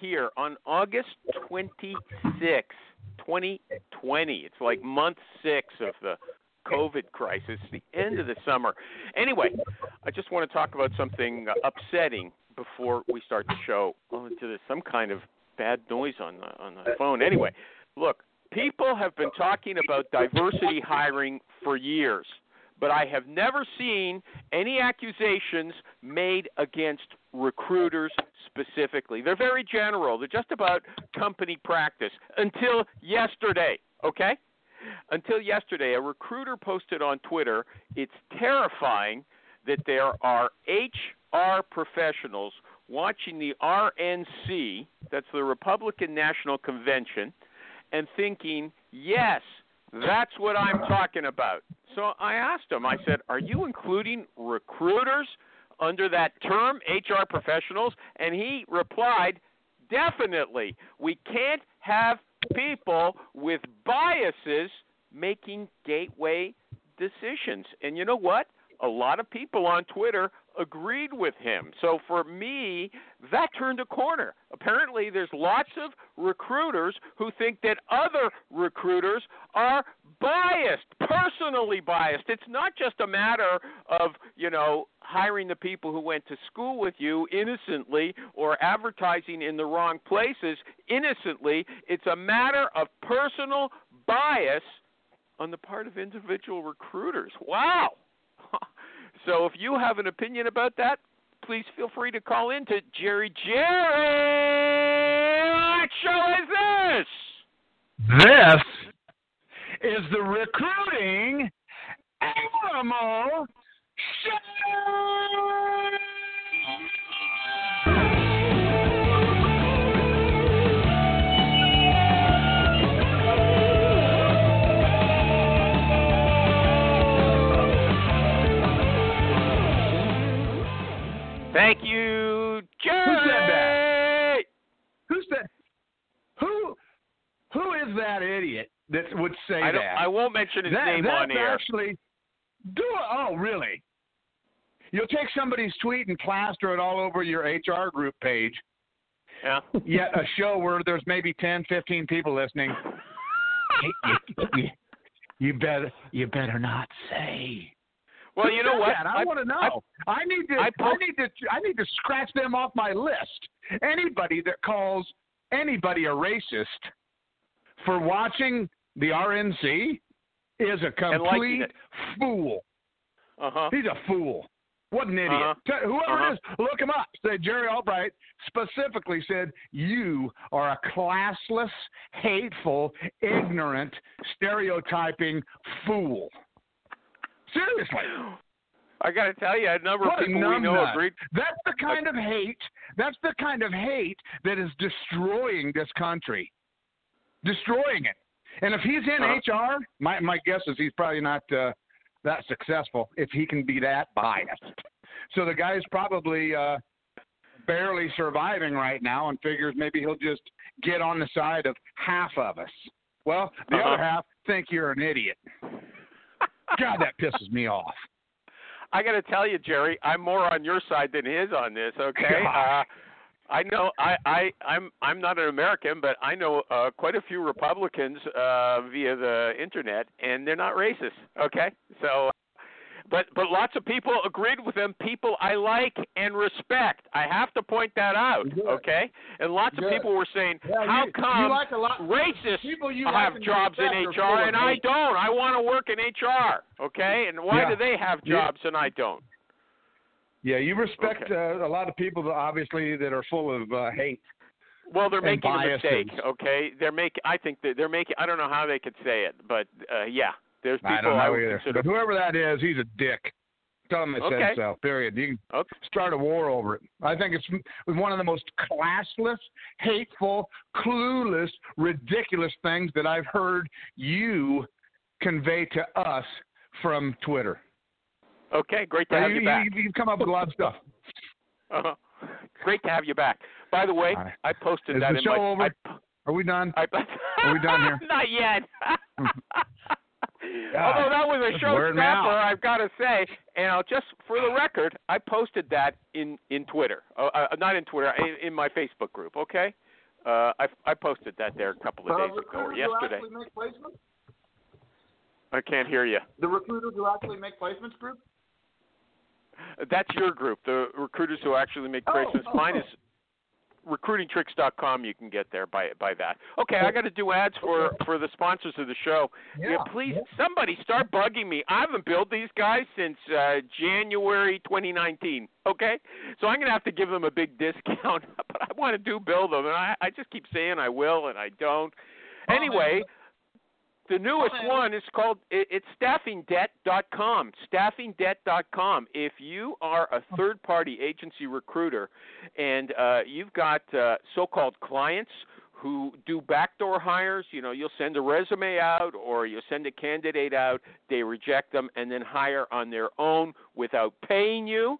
Here on August 26, 2020. It's like month six of the COVID crisis, the end of the summer. Anyway, I just want to talk about something upsetting before we start the show. Oh, there's some kind of bad noise on the on the phone. Anyway, look, people have been talking about diversity hiring for years but I have never seen any accusations made against recruiters specifically. They're very general. They're just about company practice until yesterday, okay? Until yesterday, a recruiter posted on Twitter, it's terrifying that there are HR professionals watching the RNC, that's the Republican National Convention, and thinking, yes, that's what I'm talking about. So I asked him, I said, Are you including recruiters under that term, HR professionals? And he replied, Definitely. We can't have people with biases making gateway decisions. And you know what? A lot of people on Twitter agreed with him. So for me, that turned a corner. Apparently, there's lots of recruiters who think that other recruiters are biased, personally biased. It's not just a matter of, you know, hiring the people who went to school with you innocently or advertising in the wrong places innocently. It's a matter of personal bias on the part of individual recruiters. Wow. So if you have an opinion about that, please feel free to call in to Jerry Jerry. What show is this? This is the recruiting animal Thank you, Jerry. Who said that? Who's that? Who who is that idiot that would say I, that? I won't mention his that, name on air. actually do it. oh really? You'll take somebody's tweet and plaster it all over your HR group page. Yeah. Yet a show where there's maybe 10, 15 people listening. you, you- you better you better not say. Well, you know what? that? I, want to know. I, need to. I I, need to. I need to scratch them off my list. Anybody that calls anybody a racist for watching the RNC is a complete fool. Uh huh. He's a fool. What an idiot. Uh-huh. Whoever Uh-huh. it is, look him up. Say Jerry Albright specifically said, You are a classless, hateful, ignorant, stereotyping fool. Seriously. I got to tell you, a number What of people we know agreed. That's the kind of hate. That's the kind of hate that is destroying this country, destroying it. And if he's in Uh-huh. HR, my my guess is he's probably not uh, that successful if he can be that biased. So the guy's probably uh, barely surviving right now, and figures maybe he'll just get on the side of half of us. Well, the Uh-huh. other half think you're an idiot. God, that pisses me off. I got to tell you, Jerry, I'm more on your side than his on this. Okay. Uh, I know I, I I'm I'm not an American, but I know uh, quite a few Republicans uh, via the internet, and they're not racist. Okay, so but but lots of people agreed with him. People I like and respect. I have to point that out. Good. Okay, and lots Good. of people were saying, Yeah, "How you- come you like a lot- racists people you have like jobs in respect are full HR and I don't? I want to work in HR." Okay, and why Yeah. do they have Yeah. jobs and I don't? Yeah, you respect Okay. uh, a lot of people, that obviously, that are full of uh, hate. Well, they're making a mistake. Okay, they're making. I think that they're making. I don't know how they could say it, but uh, yeah, there's people I don't know would either. consider. But whoever that is, he's a dick. Tell him I Okay. said so. Period. You can Okay. start a war over it. I think it's one of the most classless, hateful, clueless, ridiculous things that I've heard you convey to us from Twitter. Okay, great to have you, you back. you, have come up with a lot of stuff. Uh-huh. Great to have you back. By the way, Hi. I posted Is that the in show my. over? I, Are we done? I, Are we done here? Not yet. God, Although that was a that's wearing me showstopper. I've got to say, and I'll just for the record, I posted that in in Twitter, uh, uh, not in Twitter, in, in my Facebook group. Okay, uh, I I posted that there a couple of Uh, days ago or yesterday. make? I can't hear you. The recruiters who actually make placements group? That's your group, the recruiters who actually make Oh, placements. oh, Mine oh. is recruitingtricks.com. You can get there by by that. Okay, I got to do ads for for the sponsors of the show. Yeah, please, yeah. somebody start bugging me. I haven't billed these guys since uh, January 2019. Okay, so I'm gonna have to give them a big discount, but I want to do bill them, and I I just keep saying I will and I don't. Anyway. The newest Okay. one is called it, it's staffingdebt.com. Staffingdebt.com. If you are a third-party agency recruiter and uh, you've got uh, so-called clients who do backdoor hires, you know, you'll send a resume out or you'll send a candidate out, they reject them and then hire on their own without paying you.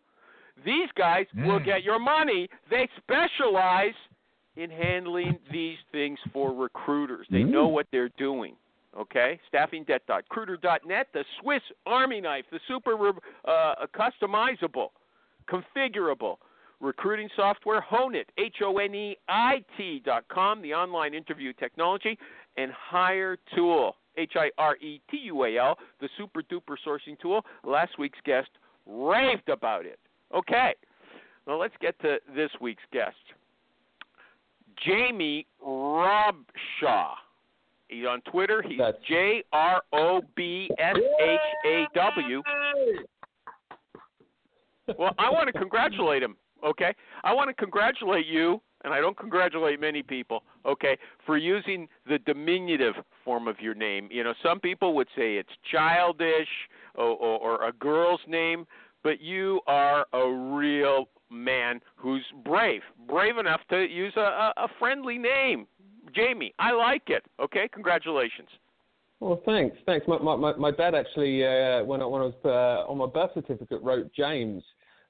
These guys will Mm. get your money. They specialize in handling these things for recruiters. They know what they're doing. Okay, staffingdebt.recruiter.net, the Swiss Army knife, the super uh, customizable, configurable recruiting software, HoneIt, H O N E I T dot com, the online interview technology, and Hire Tool, H I R E T U A L, the super duper sourcing tool. Last week's guest raved about it. Okay, well, let's get to this week's guest. Jamie Robshaw. He's on Twitter. He's J R O B S H A W. Well, I want to congratulate him. Okay, I want to congratulate you, and I don't congratulate many people. Okay, for using the diminutive form of your name. You know, some people would say it's childish or, or, or a girl's name, but you are a real man who's brave, brave enough to use a, a, a friendly name. Jamie, I like it. Okay, congratulations. Well, thanks, thanks. My my my, dad actually, uh, when I when I was uh, on my birth certificate, wrote James,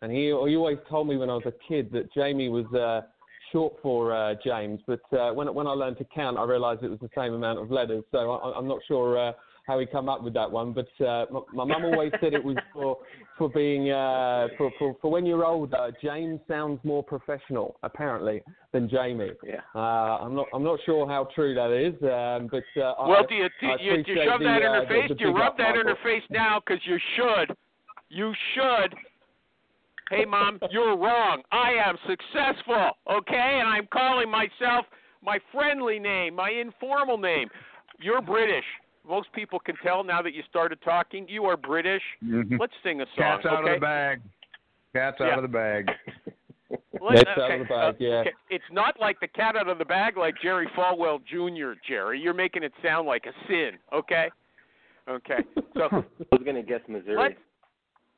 and he he always told me when I was a kid that Jamie was uh, short for uh, James. But uh, when when I learned to count, I realised it was the same amount of letters. So I, I'm not sure uh, how he come up with that one. But uh, my, my mum always said it was for for being uh, for, for for when you're older. James sounds more professional, apparently, than Jamie. Yeah. Uh, I'm not I'm not sure how true that is, um, but uh, I, Well, do you do I you, do you shove the, that in uh, her face? the- the do you rub that in her face now? Because you should. You should. Hey, mom, you're wrong. I am successful. Okay, and I'm calling myself my friendly name, my informal name. You're British. Most people can tell now that you started talking. You are British. Mhm. Let's sing a song. Cat's out okay? of the bag. Cat's Yeah. out of the bag. Let's- Cat's out of the bag, yeah. okay. It's not like the cat out of the bag like Jerry Falwell Jr., Jerry. You're making it sound like a sin, okay? Okay. So I was gonna guess Missouri. let's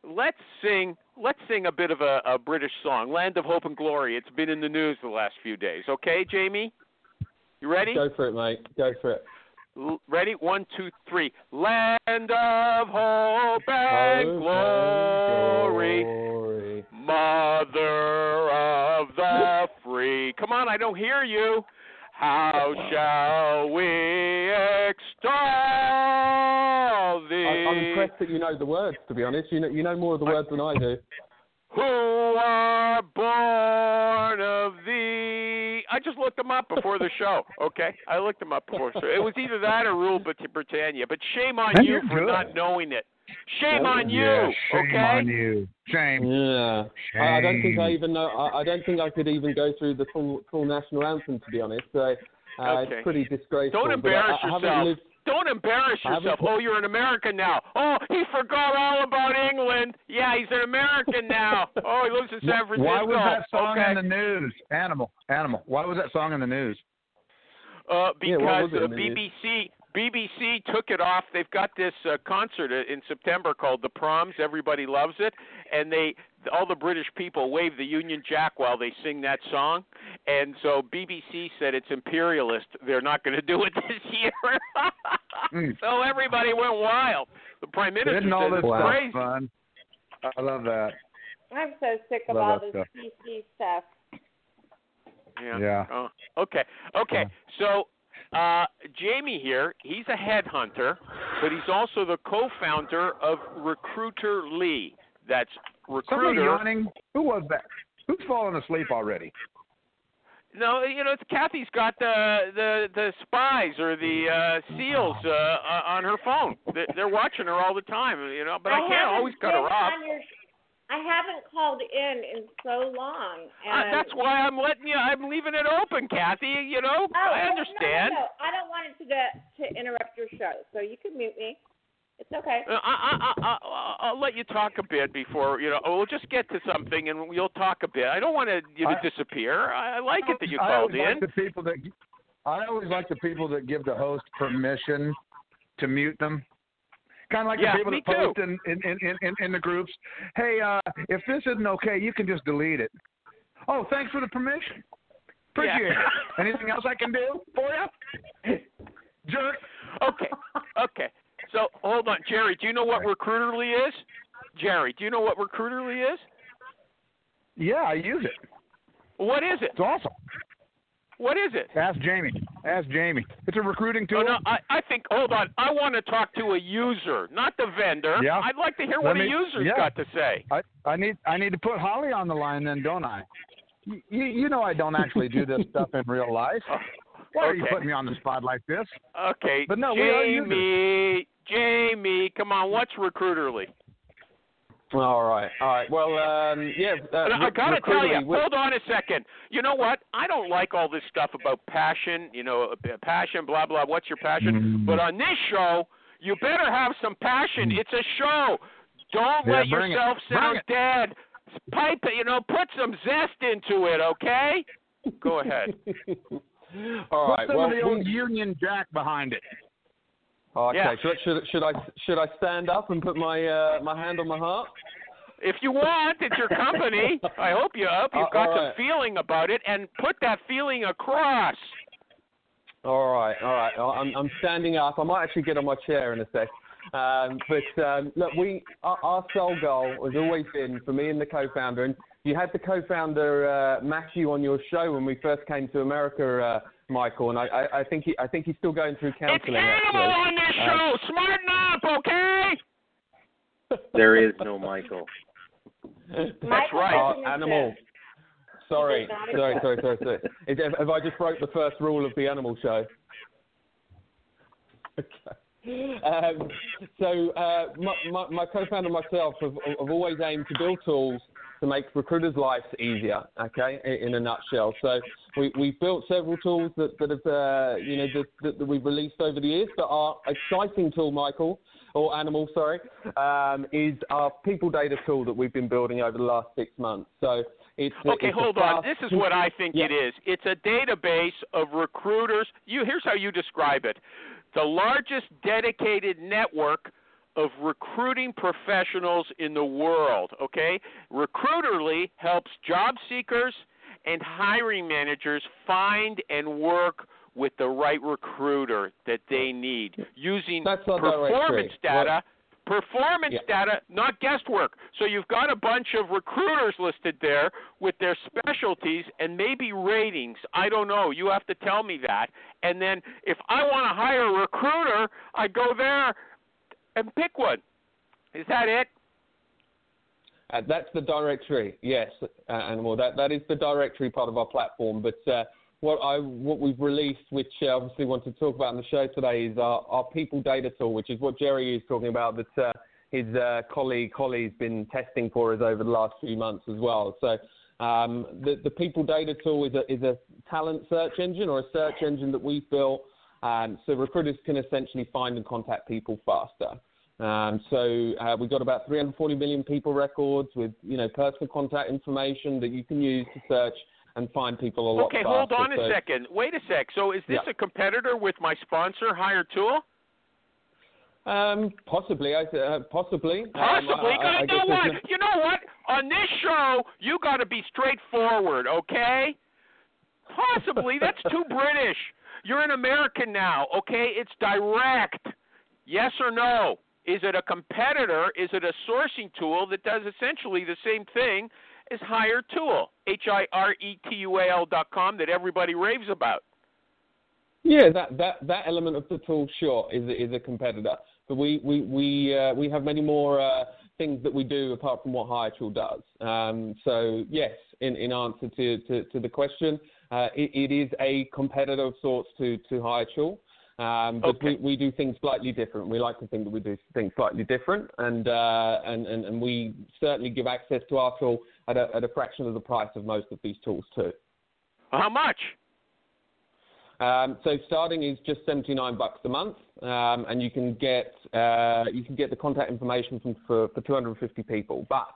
let's sing let's sing a bit of a, a British song, Land of Hope and Glory. It's been in the news the last few days. Okay, Jamie? You ready? Go for it, mate. Go for it. Ready? One, two, three. Land of hope and glory. glory. Mother of the free. Come on, I don't hear you. How shall we extol I, thee? I'm impressed that you know the words. To be honest, you know you know more of the words than I do. Who are born of thee. I just looked them up before the show, okay? I looked them up before. So it was either that or Rule Britannia. But shame on Man, you for good. not knowing it. Shame on you. yeah, shame okay. on you. Shame. Yeah, I, I don't think I even know. I, I don't think I could even go through the full full national anthem to be honest. So uh, Okay. it's pretty disgraceful. Don't but I- embarrass I, haven't yourself. Lived- Don't embarrass yourself. Oh, you're an American now. Oh, he forgot all about England. Yeah, he's an American now. Oh, he lives in San Francisco. Why was that song okay. in the news? Animal, animal. Why was that song in the news? Uh, because was it uh, in the news? BBC BBC took it off. They've got this uh, concert uh, in September called The Proms. Everybody loves it, and they all the British people wave the Union Jack while they sing that song. And so BBC said it's imperialist. They're not going to do it this year. Mm. so everybody went wild. The prime minister Isn't all said this it's crazy. fun? I love that. I'm so sick of Love all this stuff. PC stuff. Yeah. Yeah. Oh, okay. Okay. So uh, Jamie here, he's a headhunter, but he's also the co-founder of Recruiterly. That's Somebody yawning. Who was that? Who's fallen asleep already? No, you know, it's Kathy's got the the the spies or the uh, seals uh, uh, on her phone. They're, they're watching her all the time, you know. But I, can't always cut her off. I haven't called in in so long. Uh, that's why I'm letting you. I'm leaving it open, Kathy. You know, Oh, I no, understand. No, no, no. I don't want it to get, to interrupt your show, so you can mute me. It's okay. Uh, I, I, I, I, I'll let you talk a bit before you know. We'll just get to something and we'll talk a bit. I don't want to, you to I- disappear. I, I like it that you I called always in. like the people that I always like the people that give the host permission to mute them. Kind of like Yeah, the people me that post in, in, in, in, in the groups. Hey, uh, if this isn't okay, you can just delete it. Oh, thanks for the permission. Appreciate Yeah. it. Anything else I can do for you? Jerk. okay, okay. So hold on, Jerry. Do you know what Recruiterly is? Jerry, do you know what Recruiterly is? Yeah, I use it. What is it? It's awesome. What is it? Ask Jamie. Ask Jamie. It's a recruiting oh, tool. Oh, no, I, I think. Hold on. I want to talk to a user, not the vendor. Yeah. I'd like to hear Let what me- a user's yeah. got to say. I, I need I need to put Holly on the line then, don't I? You, you know I don't actually do this stuff in real life. Why are you putting me on the spot like this? Okay, But no, we are users. Jamie. Jamie, come on. What's Recruiterly? All right, all right. Well, um, yeah. Uh, I gotta tell you, hold on a second. You know what? I don't like all this stuff about passion. You know, uh, passion, blah blah. What's your passion? Mm. But on this show, you better have some passion. It's a show. Don't Yeah, let bring it. yourself Bring sound it. dead. Pipe it. You know, put some zest into it. Okay? Go ahead. all Put right. some Well, of the old we- Union Jack behind it. Okay. Yeah. Should, should should I should I stand up and put my uh, my hand on my heart? If you want, it's your company. I hope you're up. you've Uh, got all some feeling about it and put that feeling across. All right, all right. I'm, I'm standing up. I might actually get on my chair in a sec. Um, but um, look, we our, our sole goal has always been for me and the co-founder, and you had the co-founder uh, Matthew on your show when we first came to America, uh, Michael, and I, I, I think he I think he's still going through counselling. It's counselling. animal actually. on this Uh, show. Smarten up, okay? There is no Michael. That's right. Uh, animal. Sorry, He does not sorry, sorry, sorry, sorry. Is, have, have I just broke the first rule of the animal show? Okay. Um, so uh, my, my, my co-founder and myself have, have always aimed to build tools to make recruiters' lives easier. Okay, in, in a nutshell. So we we've built several tools that that have uh, you know that, that, that we've released over the years. But our exciting tool, Michael, or Animal, sorry, um, is our people data tool that we've been building over the last six months. So it's Okay, it's hold on. This is what I think Yeah. it is. It's a database of recruiters. You here's how you describe it. The largest dedicated network of recruiting professionals in the world, okay? Recruiterly helps job seekers and hiring managers find and work with the right recruiter that they need using performance directory. data performance Yeah. data, not guesswork. So you've got a bunch of recruiters listed there with their specialties and maybe ratings. I don't know. You have to tell me that. And then if I want to hire a recruiter, I go there and pick one. Is that it? Uh, that's the directory, yes, uh, and well, that that is the directory part of our platform. But uh, what I what we've released, which I obviously want to talk about in the show today, is our, our people data tool, which is what Jerry is talking about. That uh, his uh, colleague Holly's been testing for us over the last few months as well. So um, the, the People Data tool is a, is a talent search engine or a search engine that we've built um, so recruiters can essentially find and contact people faster. Um, so uh, we've got about 340 million people records with you know personal contact information that you can use to search and find people a lot okay, faster. hold on a so, second. Wait a sec. So is this Yeah. a competitor with my sponsor, Hiretual? Um, possibly, I uh, possibly. Um, Possibly. I, I, I you know what? no- You know what? On this show, you got to be straightforward, okay? Possibly. That's too British. You're an American now, okay? It's direct. Yes or no? Is it a competitor? Is it a sourcing tool that does essentially the same thing as Hire Tool? H I R E T U A L dot com that everybody raves about. Yeah, that, that, that element of the tool, sure, is is a competitor. But we we we uh, we have many more uh, things that we do apart from what Hiretual does. Um, so yes, in, in answer to, to, to the question, uh, it, it is a competitor of sorts to to Hiretual. Um, but Okay. we, we do things slightly different. We like to think that we do things slightly different, and uh, and, and and we certainly give access to our tool at a, at a fraction of the price of most of these tools too. How much? Um, so starting is just 79 bucks a month, um, and you can get uh, you can get the contact information from for, for 250 people. But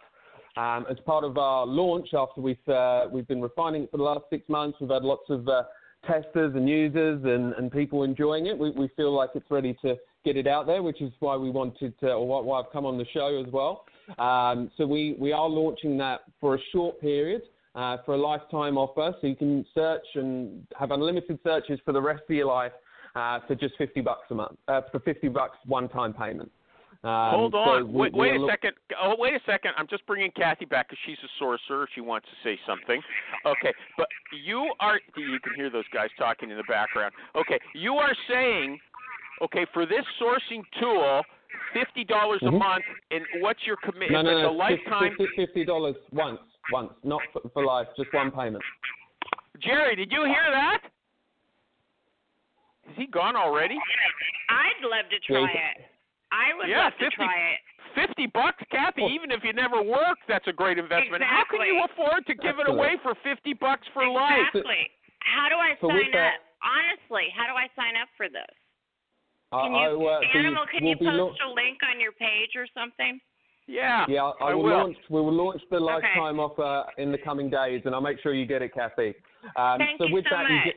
um, as part of our launch, after we've uh, we've been refining it for the last six months, we've had lots of uh, testers and users and, and people enjoying it. We, we feel like it's ready to get it out there, which is why we wanted to, or why- I've come on the show as well. Um, so we, we are launching that for a short period uh, for a lifetime offer, so you can search and have unlimited searches for the rest of your life uh, for just 50 bucks a month, uh, for 50 bucks one-time payment. Um, Hold so on. we- wait, wait a look- second. Oh, wait a second. I'm just bringing Kathy back because she's a sorcerer. She wants to say something. Okay, but you are. You can hear those guys talking in the background. Okay, you are saying, okay, for this sourcing tool, fifty dollars a Mhm. month, and what's your commitment? No, no, no, a lifetime. $50 once, once, not for, for life, just one payment. Jerry, did you hear that? Is he gone already? I'd love to try Yeah. it. I would Yeah, love to 50 try it. Fifty bucks, Kathy. Well- even if you never work, that's a great investment. Exactly. How can you afford to give it Absolutely. away for fifty bucks for life? Exactly. How do I So with sign that- up? Honestly, how do I sign up for this? I- Can I, you, uh, so Animal, can we'll you post lau- a link on your page or something? Yeah. Yeah, I, I will, will. launch. We will launch the lifetime offer in the coming days, and I'll make sure you get it, Kathy. Um, Thank so you with so that, much. you get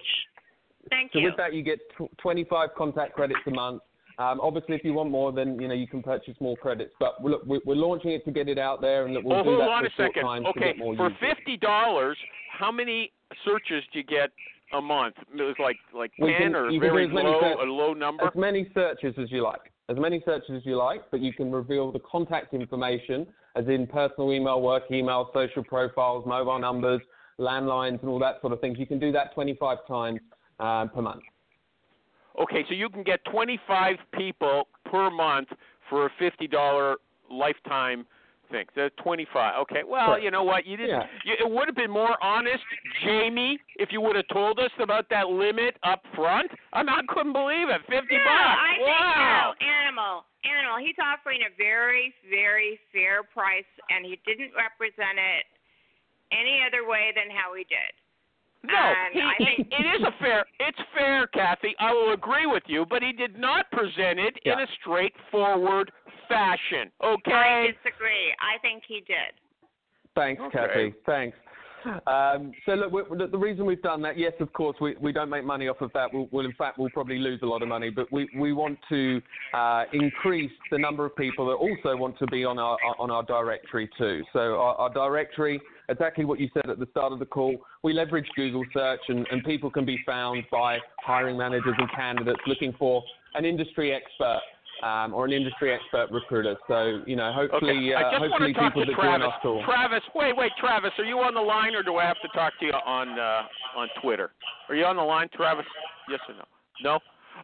Thank so you. with that you get tw 25 contact credits a month. Um, obviously, if you want more, then you know you can purchase more credits. But look, we're, we're launching it to get it out there, and look, we'll oh, do hold that on for a short second. time to Okay, get more for users. fifty dollars, how many searches do you get a month? It was like like We ten can- or you can do very low, search- a low number. As many searches as you like. As many searches as you like, but you can reveal the contact information, as in personal email, work email, social profiles, mobile numbers, landlines, and all that sort of things. You can do that 25 times um, per month. Okay, so you can get twenty-five people per month for a fifty-dollar lifetime thing. That's twenty-five. Okay. Well, Correct. you know what? You didn't. Yeah. You, it would have been more honest, Jamie, if you would have told us about that limit up front. I, mean, I couldn't believe it. Fifty no, bucks. I wow. think no. Animal, animal. He's offering a very, very fair price, and he didn't represent it any other way than how he did. No, he, he, think- it is a fair. It's fair, Kathy. I will agree with you, but he did not present it in a straightforward fashion. Okay. I disagree. I think he did. Thanks, Okay. Kathy. Thanks. Um, so look, we, the, the reason we've done that, yes, of course, we, we don't make money off of that. We'll, we'll in fact, we'll probably lose a lot of money, but we, we want to uh, increase the number of people that also want to be on our on our directory too. So our, our directory, exactly what you said at the start of the call, we leverage Google search, and, and people can be found by hiring managers and candidates looking for an industry expert. Um, or an industry expert recruiter. So, you know, hopefully, Okay. I uh, hopefully to talk people to that join Travis. our. Travis, wait, wait, Travis, are you on the line, or do I have to talk to you on uh, on Twitter? Are you on the line, Travis? Yes or no? No.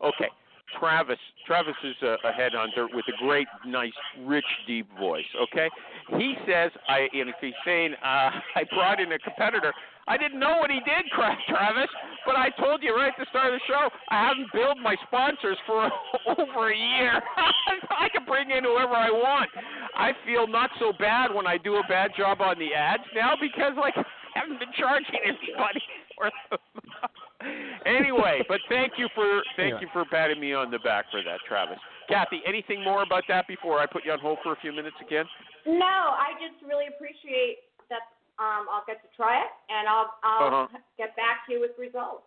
Okay. Travis. Travis is a, headhunter with a great, nice, rich, deep voice. Okay. He says, I, and he's saying, uh, I brought in a competitor. I didn't know what he did, Travis, but I told you right at the start of the show, I haven't billed my sponsors for over a year. I can bring in whoever I want. I feel not so bad when I do a bad job on the ads now because like I haven't been charging anybody for them. Anyway, but thank you for thank you for patting me on the back for that, Travis. Kathy, anything more about that before I put you on hold for a few minutes again? No, I just really appreciate that. Um, I'll get to try it, and I'll I'll Uh-huh. get back to you with results.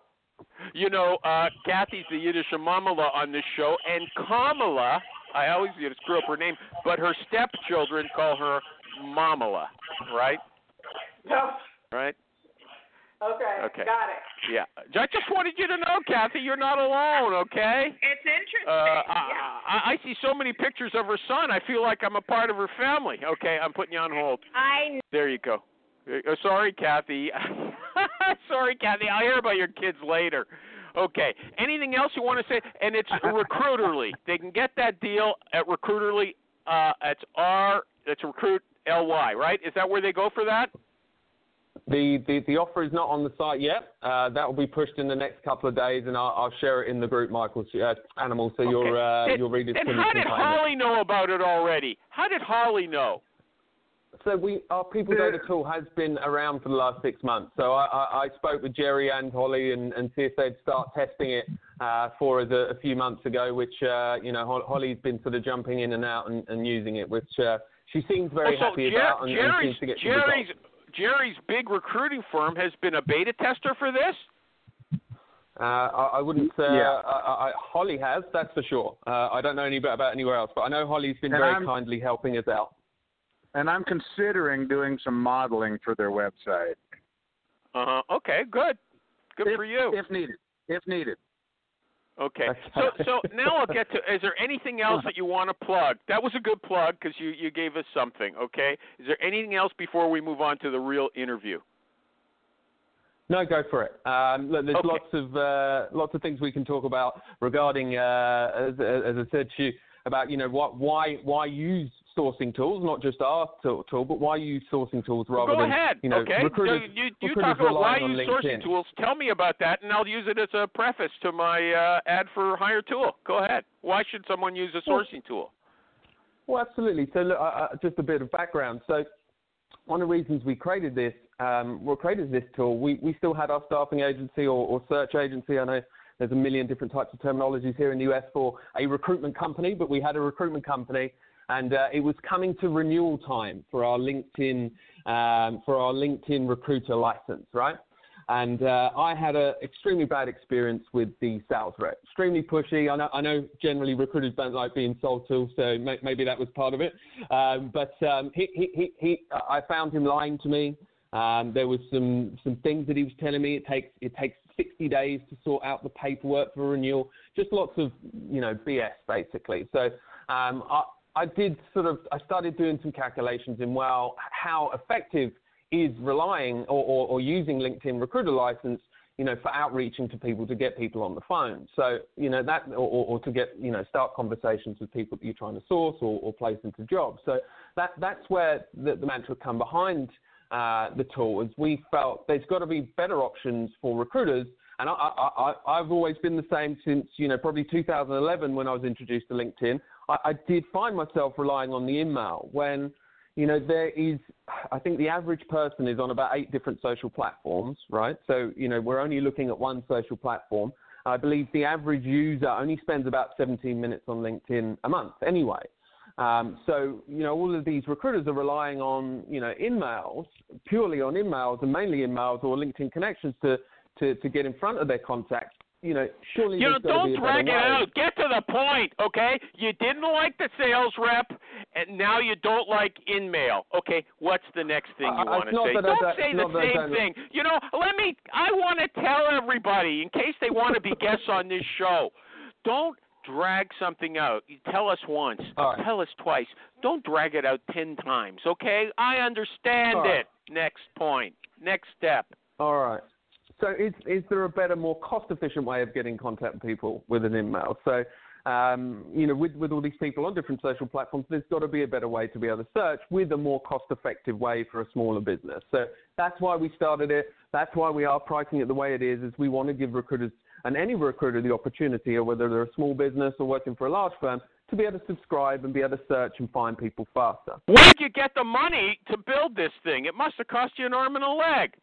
You know, uh, Kathy's the Yiddish Mamala on this show, and Kamala, I always get to screw up her name, but her stepchildren call her Mamala, right? No. Right? Okay. Okay. Got it. Yeah. I just wanted you to know, Kathy, you're not alone, okay? It's interesting. Uh, I, yeah. I, I see so many pictures of her son. I feel like I'm a part of her family. Okay, I'm putting you on hold. I There you go. Uh, sorry, Kathy. sorry, Kathy. I'll hear about your kids later. Okay. Anything else you want to say? And it's Recruiterly. They can get that deal at Recruiterly. Uh, it's R. It's Recruit Ly, right? Is that where they go for that? The, the the offer is not on the site yet. Uh, that will be pushed in the next couple of days, and I'll, I'll share it in the group, Michael, so, uh, Animal, so your uh, Then- your readers then can, how did claim it. Holly know about it already? How did Holly know? So we, our people data tool has been around for the last six months. So I, I, I spoke with Jerry and Holly and, and see if they'd start testing it uh, for us a, a few months ago, which uh, you know Holly's been sort of jumping in and out and, and using it, which uh, she seems very Oh, so happy Jer- about and, and seems to get Jerry's results. Jerry's big recruiting firm has been a beta tester for this. Uh, I, I wouldn't say Yeah. uh, I, I, Holly has, that's for sure. Uh, I don't know any bit about anywhere else, but I know Holly's been And very I'm- kindly helping us out. And I'm considering doing some modeling for their website. Uh huh. Okay, good. Good if, for you. If needed. If needed. Okay. So so now I'll get to. Is there anything else that you want to plug? That was a good plug because you you gave us something. Okay. Is there anything else before we move on to the real interview? No, go for it. Um, look, there's Okay. lots of uh, lots of things we can talk about regarding, uh, as, as I said to you, about you know what, why why use sourcing tools, not just our tool, tool but why use sourcing tools rather Go than ahead. you know okay. recruiters, so you you recruiters talk about why relying on use LinkedIn. sourcing tools. Tell me about that, and I'll use it as a preface to my uh, ad for Hiretual. Go ahead. Why should someone use a sourcing tool? Well, absolutely. So, look, uh, just a bit of background. So, one of the reasons we created this, um, we created this tool. We we still had our staffing agency or, or search agency. I know there's a million different types of terminologies here in the US for a recruitment company, but we had a recruitment company, and uh, it was coming to renewal time for our LinkedIn um, for our LinkedIn recruiter license, right? And uh, I had an extremely bad experience with the sales rep. Extremely pushy. I know, I know generally recruiters don't like being sold to, so may, maybe that was part of it. Um, but um, he, he, he, I found him lying to me. Um, there was some, some things that he was telling me. It takes, it takes 60 days to sort out the paperwork for renewal. Just lots of, you know, BS basically. So um, I, I did sort of, I started doing some calculations in, well, how effective is relying or, or, or using LinkedIn Recruiter License, you know, for outreaching to people to get people on the phone. So, you know, that or, or, to get, you know, start conversations with people that you're trying to source or, or place into jobs. So that that's where the, the mantra come behind uh, the tool. Is we felt there's got to be better options for recruiters. And I, I, I, I've always been the same since, you know, probably 2011 when I was introduced to LinkedIn. I, I did find myself relying on the email when you know, there is, I think the average person is on about eight different social platforms, right? So, you know, we're only looking at one social platform. I believe the average user only spends about 17 minutes on LinkedIn a month anyway. Um, so, you know, all of these recruiters are relying on, you know, emails, purely on emails and mainly emails or LinkedIn connections to, to, to get in front of their contacts. You know, surely You know, don't drag it way. out. Get to the point, okay? You didn't like the sales rep, and now you don't like InMail. Okay, what's the next thing you Uh, want to say? Don't say the I same thing. You know, let me. I want to tell everybody in case they want to be guests on this show. Don't drag something out. You tell us once. Right. Tell us twice. Don't drag it out ten times. Okay? I understand right. it. Next point. Next step. All right. So is is there a better, more cost-efficient way of getting contact with people with an email? So um, you know, with, with all these people on different social platforms, there's got to be a better way to be able to search with a more cost-effective way for a smaller business. So that's why we started it. That's why we are pricing it the way it is. Is we want to give recruiters and any recruiter the opportunity, or whether they're a small business or working for a large firm, to be able to subscribe and be able to search and find people faster. Where'd you get the money to build this thing? It must have cost you an arm and a leg.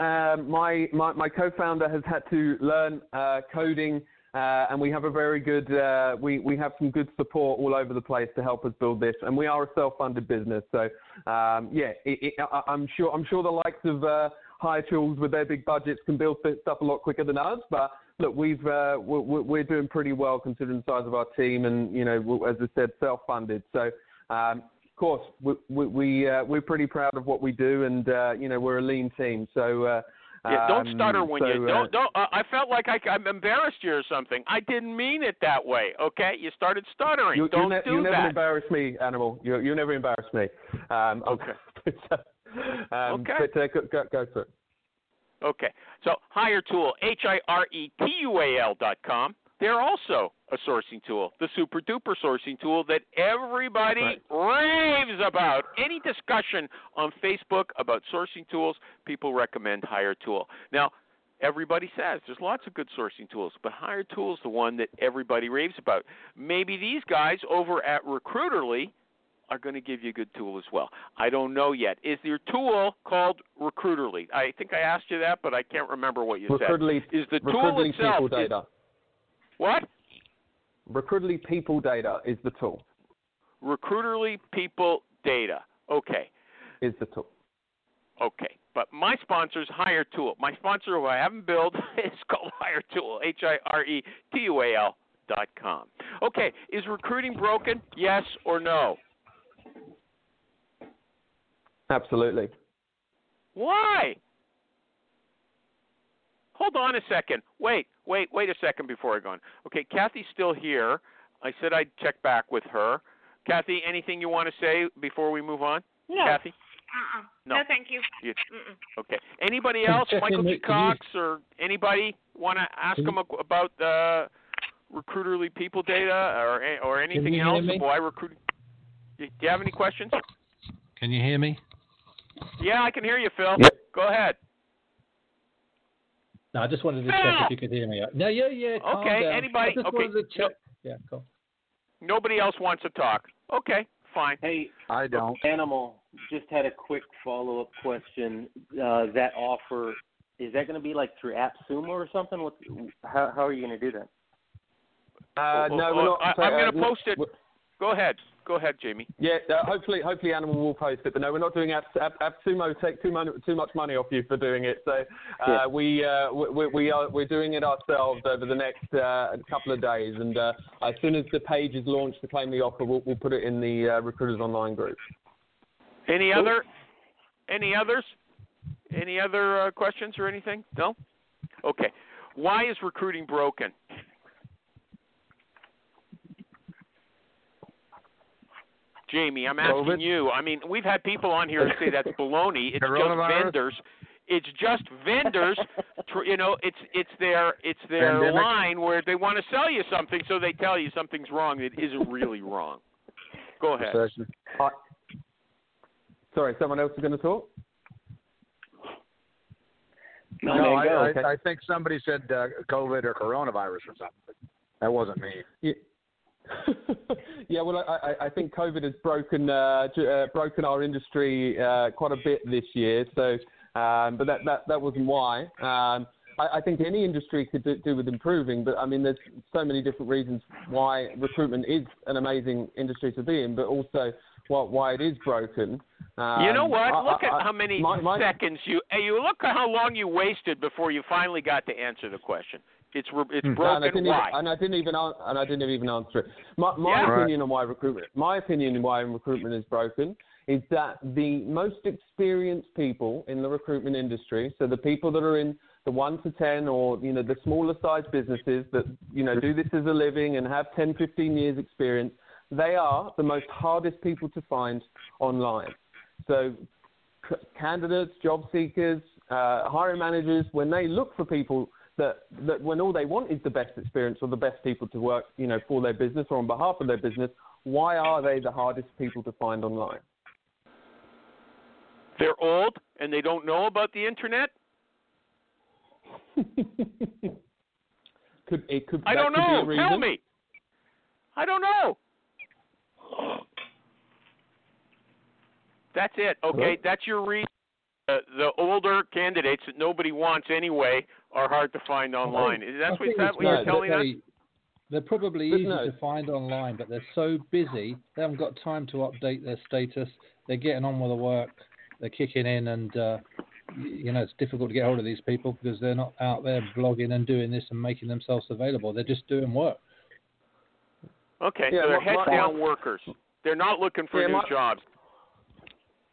Um, my, my, my co-founder has had to learn uh, coding, uh, and we have a very good uh, we we have some good support all over the place to help us build this, and we are a self-funded business. So um, yeah, it, it, I, I'm sure I'm sure the likes of uh, Hiretuals with their big budgets can build stuff a lot quicker than us, but look, we've uh, we're, we're doing pretty well considering the size of our team, and you know, as I said, self-funded. So um, course, we, we, uh, we're pretty proud of what we do, and uh, you know we're a lean team. So uh, yeah, don't stutter when so, you uh, don't. don't uh, I felt like I, I'm embarrassed you or something. I didn't mean it that way. Okay, you started stuttering. You, don't you, ne- do you that. You never embarrass me, animal. You you never embarrass me. Um, Okay. um, Okay. But uh, go, go, go for it. Okay, so Hiretual, H I R E T U A L dot com. They're also a sourcing tool, the super duper sourcing tool that everybody raves about. Any discussion on Facebook about sourcing tools, people recommend Hiretual. Now, everybody says there's lots of good sourcing tools, but Hiretual is the one that everybody raves about. Maybe these guys over at Recruiterly are going to give you a good tool as well. I don't know yet. Is your tool called Recruiterly? I think I asked you that, but I can't remember what you Recruiterly, said. Is the tool itself is- what? Recruiterly people data is the tool. Recruiterly people data. Okay. Is the tool. Okay. But my sponsor is Hiretual. My sponsor, who I haven't billed, is called Hire Tool. H I R E T U A L dot com. Okay. Is recruiting broken? Yes or no? Absolutely. Why? Hold on a second. Wait, wait, wait a second before I go on. Okay, Kathy's still here. I said I'd check back with her. Kathy, anything you want to say before we move on? No. Kathy? Uh-uh. No. No, thank you. You- Okay. Anybody else? check Michael G. with- can you- Cox or anybody want to ask Can them about uh, recruiterly people data or or anything you hear else? me? Why recruiting? Do you have any questions? Can you hear me? Yeah, I can hear you, Phil. Yep. Go ahead. No, I just wanted to check if you could hear me. No, yeah, yeah. calm Okay, down. anybody- I just okay, wanted to check. Yeah, cool. Nobody else wants to talk. Okay, fine. Hey, I don't. Animal, just had a quick follow up question. Uh, that offer, is that going to be like through AppSumo or something? What, how, how are you going to do that? Uh, Well, no, well, we're not. I, so, I'm uh, going to no- post it. Go ahead. Go ahead, Jamie. Yeah, uh, hopefully, hopefully, Animal will post it. But no, we're not doing App, App, AppSumo. Take too, mon- too much money off you for doing it. So uh, Yeah. we, uh, we we are we're doing it ourselves over the next uh, couple of days. And uh, as soon as the page is launched to claim the offer, we'll, we'll put it in the uh, Recruiters Online group. Any other? Any others? Any other uh, questions or anything? No. Okay. Why is recruiting broken? Jamie, I'm asking COVID? you. I mean, we've had people on here say that's baloney. It's just vendors. It's just vendors. you know, it's it's their it's their Pandemic? line where they want to sell you something, so they tell you something's wrong that isn't really wrong. Go ahead. Recession. Uh, sorry, someone else is going to talk. No, No, man. I, Okay. I, I think somebody said uh, COVID or coronavirus or something. That wasn't me. Yeah. well, I, I- I think COVID has broken uh, j- uh, broken our industry uh, quite a bit this year. So, um, but that, that that wasn't why. Um, I, I think any industry could do, do with improving, but I mean, there's so many different reasons why recruitment is an amazing industry to be in, but also why, why it is broken. Um, You know what? I- Look at how many my- my- seconds you. Hey, you look at how long you wasted before you finally got to answer the question. It's re- it's Hmm. and I broken. didn't Why? Even, and I didn't even and I didn't even answer it. My, my Yeah. Right. opinion on why recruitment, my opinion on why recruitment is broken, is that the most experienced people in the recruitment industry, so the people that are in the one to ten or you know the smaller sized businesses that you know do this as a living and have 10, 15 years experience, they are the most hardest people to find online. So c- candidates, job seekers, uh, hiring managers, when they look for people that that when all they want is the best experience or the best people to work, you know, for their business or on behalf of their business, why are they the hardest people to find online? They're old and they don't know about the internet. could it could I don't know. Tell me. I don't know. That's it. Okay, that's your reason. Uh, the older candidates that nobody wants anyway are hard to find online. Is that I what, that it's what you're no, telling us? they, They're probably But easy no. to find online, but they're so busy they haven't got time to update their status. They're getting on with the work. They're kicking in, and uh, you know it's difficult to get hold of these people because they're not out there blogging and doing this and making themselves available. They're just doing work. Okay, Yeah, so they're head down workers. They're not looking for Yeah, new my- jobs.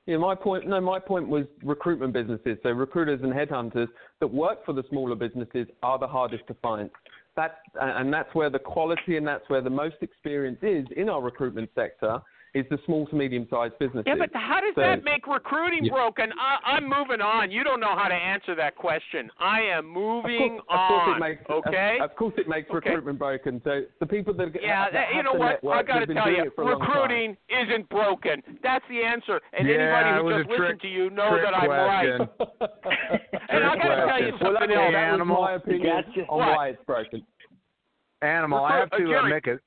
Yeah, my point. No, my point was recruitment businesses. So recruiters and headhunters that work for the smaller businesses are the hardest to find. That's and that's where the quality and that's where the most experience is in our recruitment sector is the small to medium sized businesses. Yeah, but how does So- that make recruiting Yeah. broken? I, I'm moving on. You don't know how to answer that question. I am Of moving course, of course on. it makes okay. Of, of course, it makes Okay. recruitment broken. So the people that yeah, that, that, have you know what? network I got to tell you, it for a long time. recruiting isn't broken. That's the answer. And Yeah, anybody it who just a trick- listened to you know that I'm right. and I got to tell you question. Well, something that, else. that was my opinion Gotcha. on What? why it's broken. Animal, I have to uh, Jerry. make a.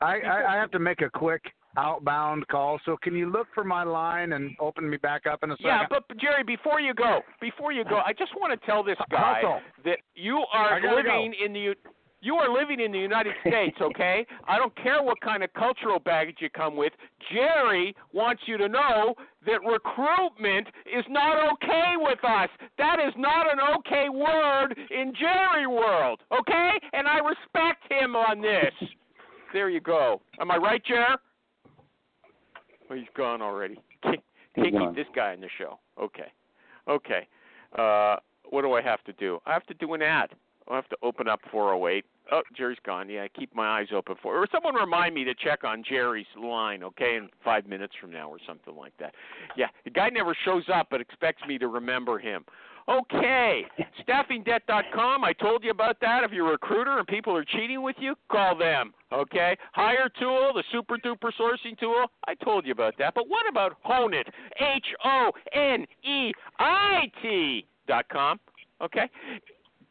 I, I I have to make a quick outbound call. So can you look for my line and open me back up in a second? Yeah, but Jerry, before you go, before you go, I just want to tell this guy Hustle. that you are living in the you are living in the United States, okay? I don't care what kind of cultural baggage you come with. Jerry wants you to know that recruitment is not okay with us. That is not an okay word in Jerry world, okay? And I respect him on this. There you go. Am I right, Jer? Oh, he's gone already. Can't, can't keep this guy in the show. Okay. Okay. Uh, what do I have to do? I have to do an ad. I have to open up 408. Oh, Jerry's gone. Yeah, I keep my eyes open for. Or someone remind me to check on Jerry's line, okay, in five minutes from now or something like that. Yeah, the guy never shows up, but expects me to remember him. Okay, staffingdebt.com. I told you about that. If you're a recruiter and people are cheating with you, call them. Okay, Hire Tool, the super duper sourcing tool. I told you about that. But what about HoneIt? H O N E I T dot com. Okay,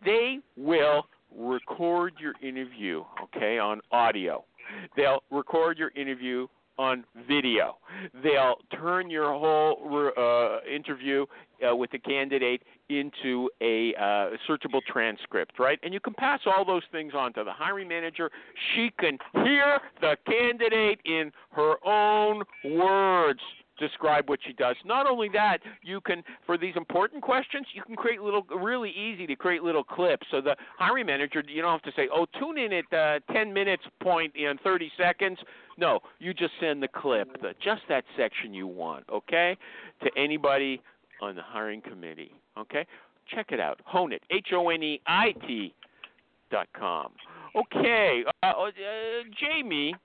they will record your interview. Okay, on audio. They'll record your interview on video. They'll turn your whole uh, interview uh, with the candidate into a uh, searchable transcript, right? And you can pass all those things on to the hiring manager. She can hear the candidate in her own words describe what she does. Not only that, you can for these important questions, you can create little really easy to create little clips. So the hiring manager, you don't have to say, "Oh, tune in at uh, 10 minutes point in 30 seconds." No, you just send the clip, the, just that section you want, okay? To anybody on the hiring committee, okay? Check it out. HoneIt. H O N E I T dot com. Okay, uh, uh, Jamie,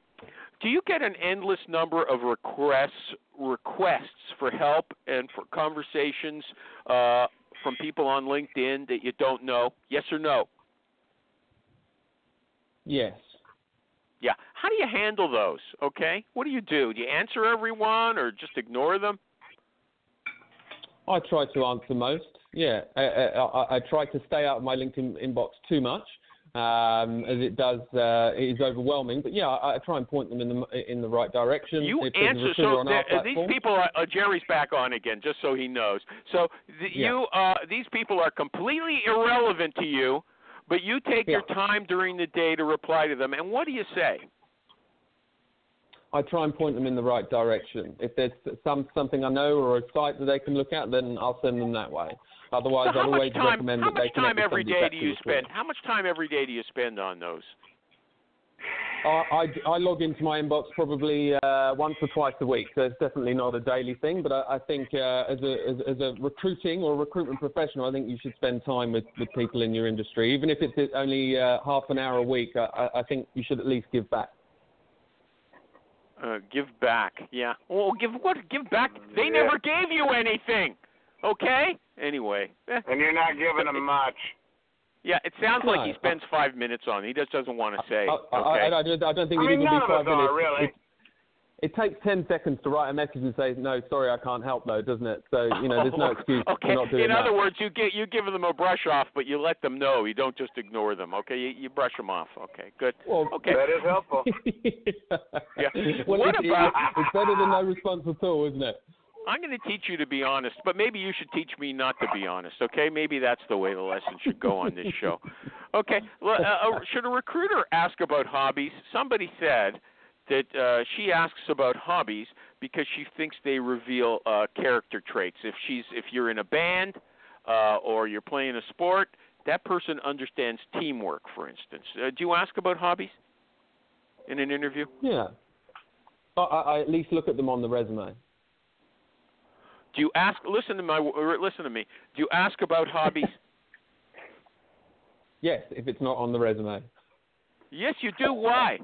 do you get an endless number of requests requests for help and for conversations uh, from people on LinkedIn that you don't know? Yes or no? Yes. Yeah. How do you handle those? Okay. What do you do? Do you answer everyone or just ignore them? I try to answer most. Yeah, I, I, I, I try to stay out of my LinkedIn inbox too much, um, as it does. Uh, it is overwhelming. But yeah, I, I try and point them in the in the right direction. You if answer so on our th- these people are uh, Jerry's back on again, just so he knows. So th- Yeah. you uh, these people are completely irrelevant to you, but you take your time during the day to reply to them. And what do you say? I try and point them in the right direction. If there's some something I know or a site that they can look at, then I'll send them that way. Otherwise, so how I'd much always time? recommend How that they much connect time with every somebody do you actually spend? How much time every day do you spend on those? I, I, I log into my inbox probably uh, once or twice a week, so it's definitely not a daily thing. But I, I think uh, as, a, as, as a recruiting or recruitment professional, I think you should spend time with, with people in your industry, even if it's only uh, half an hour a week. I, I- I think you should at least give back. Uh, give back. Yeah. Well, give what? Give back. They Yeah. never gave you anything. Okay. Anyway. Eh. And you're not giving them much. Yeah, it sounds like he spends five minutes on. it. He just doesn't want to say. I, okay. I, I, don't, I don't think I it mean, even none be five us are, minutes. really. It, it takes ten seconds to write a message and say, "No, sorry, I can't help," though, doesn't it? So you know, there's no excuse okay. for not doing In that. other words, you get you give them a brush off, but you let them know. You don't just ignore them. Okay, you, you brush them off. Okay, good. Well, Okay. That is helpful. Yeah. well, What it- it- about- it's better than no response at all, isn't it? I'm going to teach you to be honest, but maybe you should teach me not to be honest. Okay, maybe that's the way the lesson should go on this show. Okay, uh, uh, should a recruiter ask about hobbies? Somebody said that uh, she asks about hobbies because she thinks they reveal uh, character traits. If she's if you're in a band uh, or you're playing a sport, that person understands teamwork. For instance, uh, do you ask about hobbies in an interview? Yeah. I, I at least look at them on the resume. Do you ask? Listen to my listen to me. Do you ask about hobbies? Yes, if it's not on the resume. yes, you do. Why?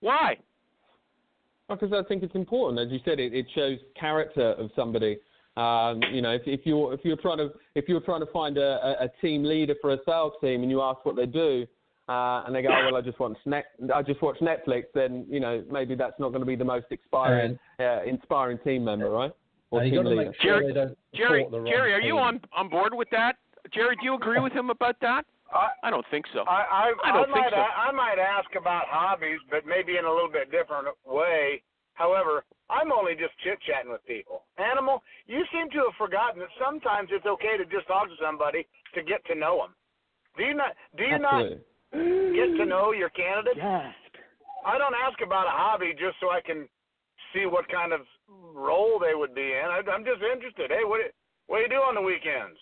Why? Because I think it's important, as you said, it, it shows character of somebody. Um, you know, if, if you're if you're trying to if you're trying to find a, a, a team leader for a sales team and you ask what they do, uh, and they go, oh, well, I just watch Net, I just watch Netflix, then you know maybe that's not going to be the most inspiring uh, inspiring team member, right? Or And you got to make sure Jerry- they don't Jerry, the wrong Jerry, are you on on board with that? Jerry, do you agree with him about that? I, I don't think so. I, I, I don't think might, so. I might ask about hobbies, but maybe in a little bit different way. However, I'm only just chit chatting with people. Animal, you seem to have forgotten that sometimes it's okay to just talk to somebody to get to know them. Do you not? Do you Absolutely. not get to know your candidate? Yes. I don't ask about a hobby just so I can see what kind of role they would be in. I, I'm just interested. Hey, what do- what do you do on the weekends?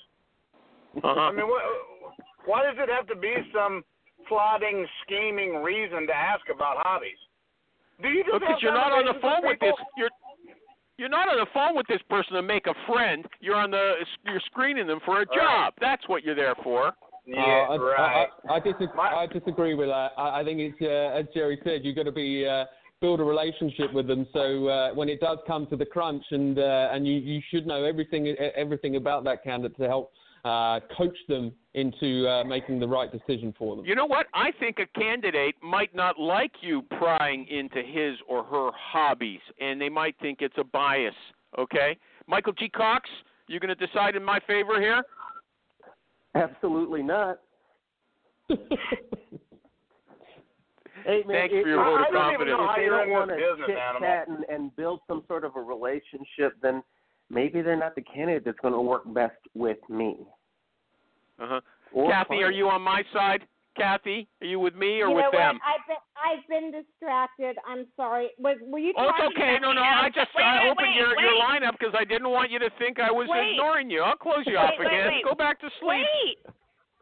Uh-huh. I mean, what, why does it have to be some plotting, scheming reason to ask about hobbies? Do you just Because have you're not on the phone with this. You're you're not on the phone with this person to make a friend. You're on the you're screening them for a job. That's what you're there for. Yeah, Uh, I, right. I, I, I, disagree, I disagree with that. I, I think it's uh, as Jerry said, you've got to be uh, build a relationship with them. So uh, when it does come to the crunch, and uh, and you, you should know everything everything about that candidate to help uh, coach them into uh, making the right decision for them. You know what? I think a candidate might not like you prying into his or her hobbies, and they might think it's a bias. Okay, Michael G. Cox, you're going to decide in my favor here. Absolutely not. Hey man, Thanks it- for your if vote of they don't- confidence. If they don't want to business, chit chat and, and build some sort of a relationship, then maybe they're not the candidate that's going to work best with me. Uh-huh. Or Kathy, are you on my side? Kathy, are you with me or you with know them? what? I've been I've been distracted. I'm sorry. Was were you Oh, it's talking okay. about No, no. I just Wait, I wait, opened wait, your your wait. lineup because I didn't want you to think I was Wait. ignoring you. I'll close you Wait, off wait, again. wait. Go back to sleep. Wait.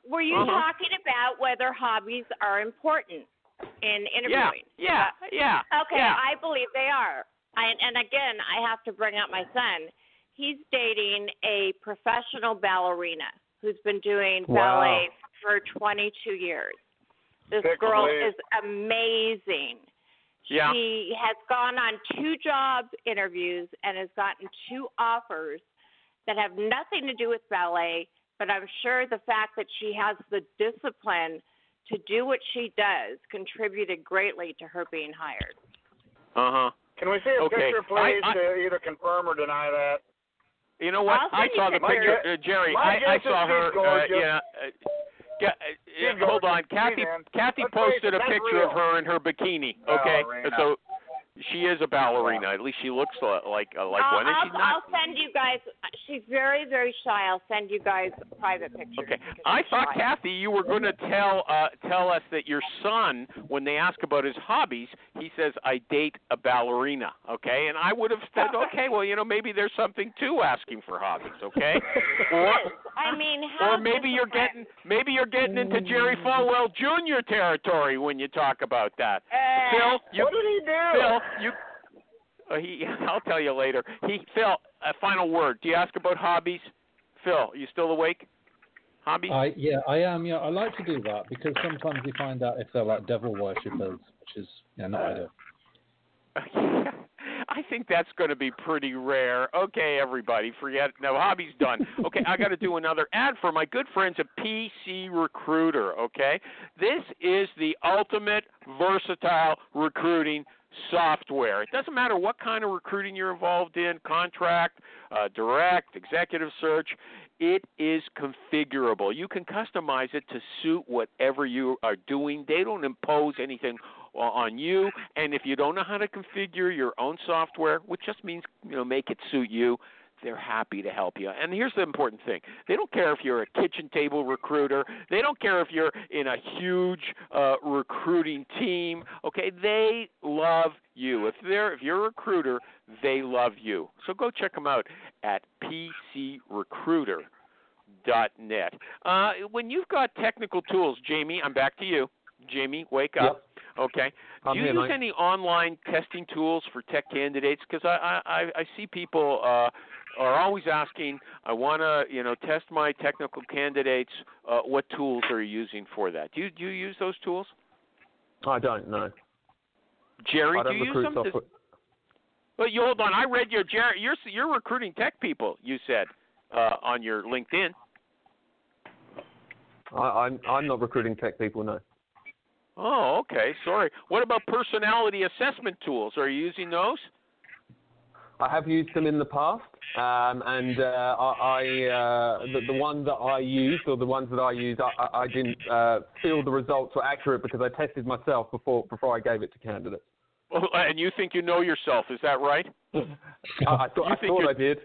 Were you Uh-huh. talking about whether hobbies are important in interviewing? yeah, yeah. Uh, okay, yeah. I believe they are. I, and again, I have to bring up my son. He's dating a professional ballerina who's been doing Wow. ballet for 22 years. This Pick girl away. is amazing. Yeah. She has gone on two job interviews and has gotten two offers that have nothing to do with ballet, but I'm sure the fact that she has the discipline to do what she does contributed greatly to her being hired. Uh huh. Can we see a Okay, picture, please, I- I- to either confirm or deny that? You know what? I'll I send saw the pictures. picture, uh, Jerry. I, I saw her. Uh, yeah. Uh, yeah, uh, hold on. Kathy. Kathy posted a that's picture of her in her bikini. Okay, Ballerina. so she is a ballerina. At least she looks li- like uh, like one. I'll, not. I'll send you guys. She's very, very shy. I'll send you guys private pictures. Okay. I thought shy. Kathy, you were going to tell uh, tell us that your son, when they ask about his hobbies, he says, "I date a ballerina." Okay, and I would have said, "Okay, well, you know, maybe there's something to asking for hobbies." Okay, or I mean, how or maybe you're getting maybe you're getting into Jerry Falwell Jr. territory when you talk about that. Uh, Phil, you what did he do? Phil, you. Uh, he, I'll tell you later. He, Phil, a final word. Do you ask about hobbies? Phil, are you still awake? Hobbies? I yeah, I am. Yeah, I like to do that because sometimes you find out if they're like devil worshippers, which is yeah, not ideal. I I think that's going to be pretty rare. Okay, everybody, forget. No, hobby's done. Okay, I got to do another ad for my good friends at PC Recruiter. Okay, this is the ultimate versatile recruiting software. It doesn't matter what kind of recruiting you're involved in contract, uh, direct, executive search. It is configurable. You can customize it to suit whatever you are doing. They don't impose anything on you. And if you don't know how to configure your own software, which just means you know make it suit you, they're happy to help you. And here's the important thing they don't care if you're a kitchen table recruiter, they don't care if you're in a huge uh, recruiting team. Okay, they love you. If they're if you're a recruiter, they love you. So go check them out at pcrecruiter.net. Uh, when you've got technical tools, Jamie, I'm back to you. Jamie, wake up. Yep. Okay. Do I'm you use Mike. any online testing tools for tech candidates? Because I, I I see people uh, are always asking, I want to you know test my technical candidates. Uh, what tools are you using for that? Do you do you use those tools? I don't know. Jerry, I do don't you use them? Does-. But you hold on. I read your Jerry. You're you're recruiting tech people. You said uh, on your LinkedIn. I, I'm I'm not recruiting tech people. No. Oh, okay. Sorry. What about personality assessment tools? Are you using those? I have used them in the past, um, and uh, I, I uh, the, the one that I used, or the ones that I used, I, I, didn't uh, feel the results were accurate because I tested myself before before I gave it to candidates. And you think you know yourself? Is that right? I, I thought, I, think thought I did.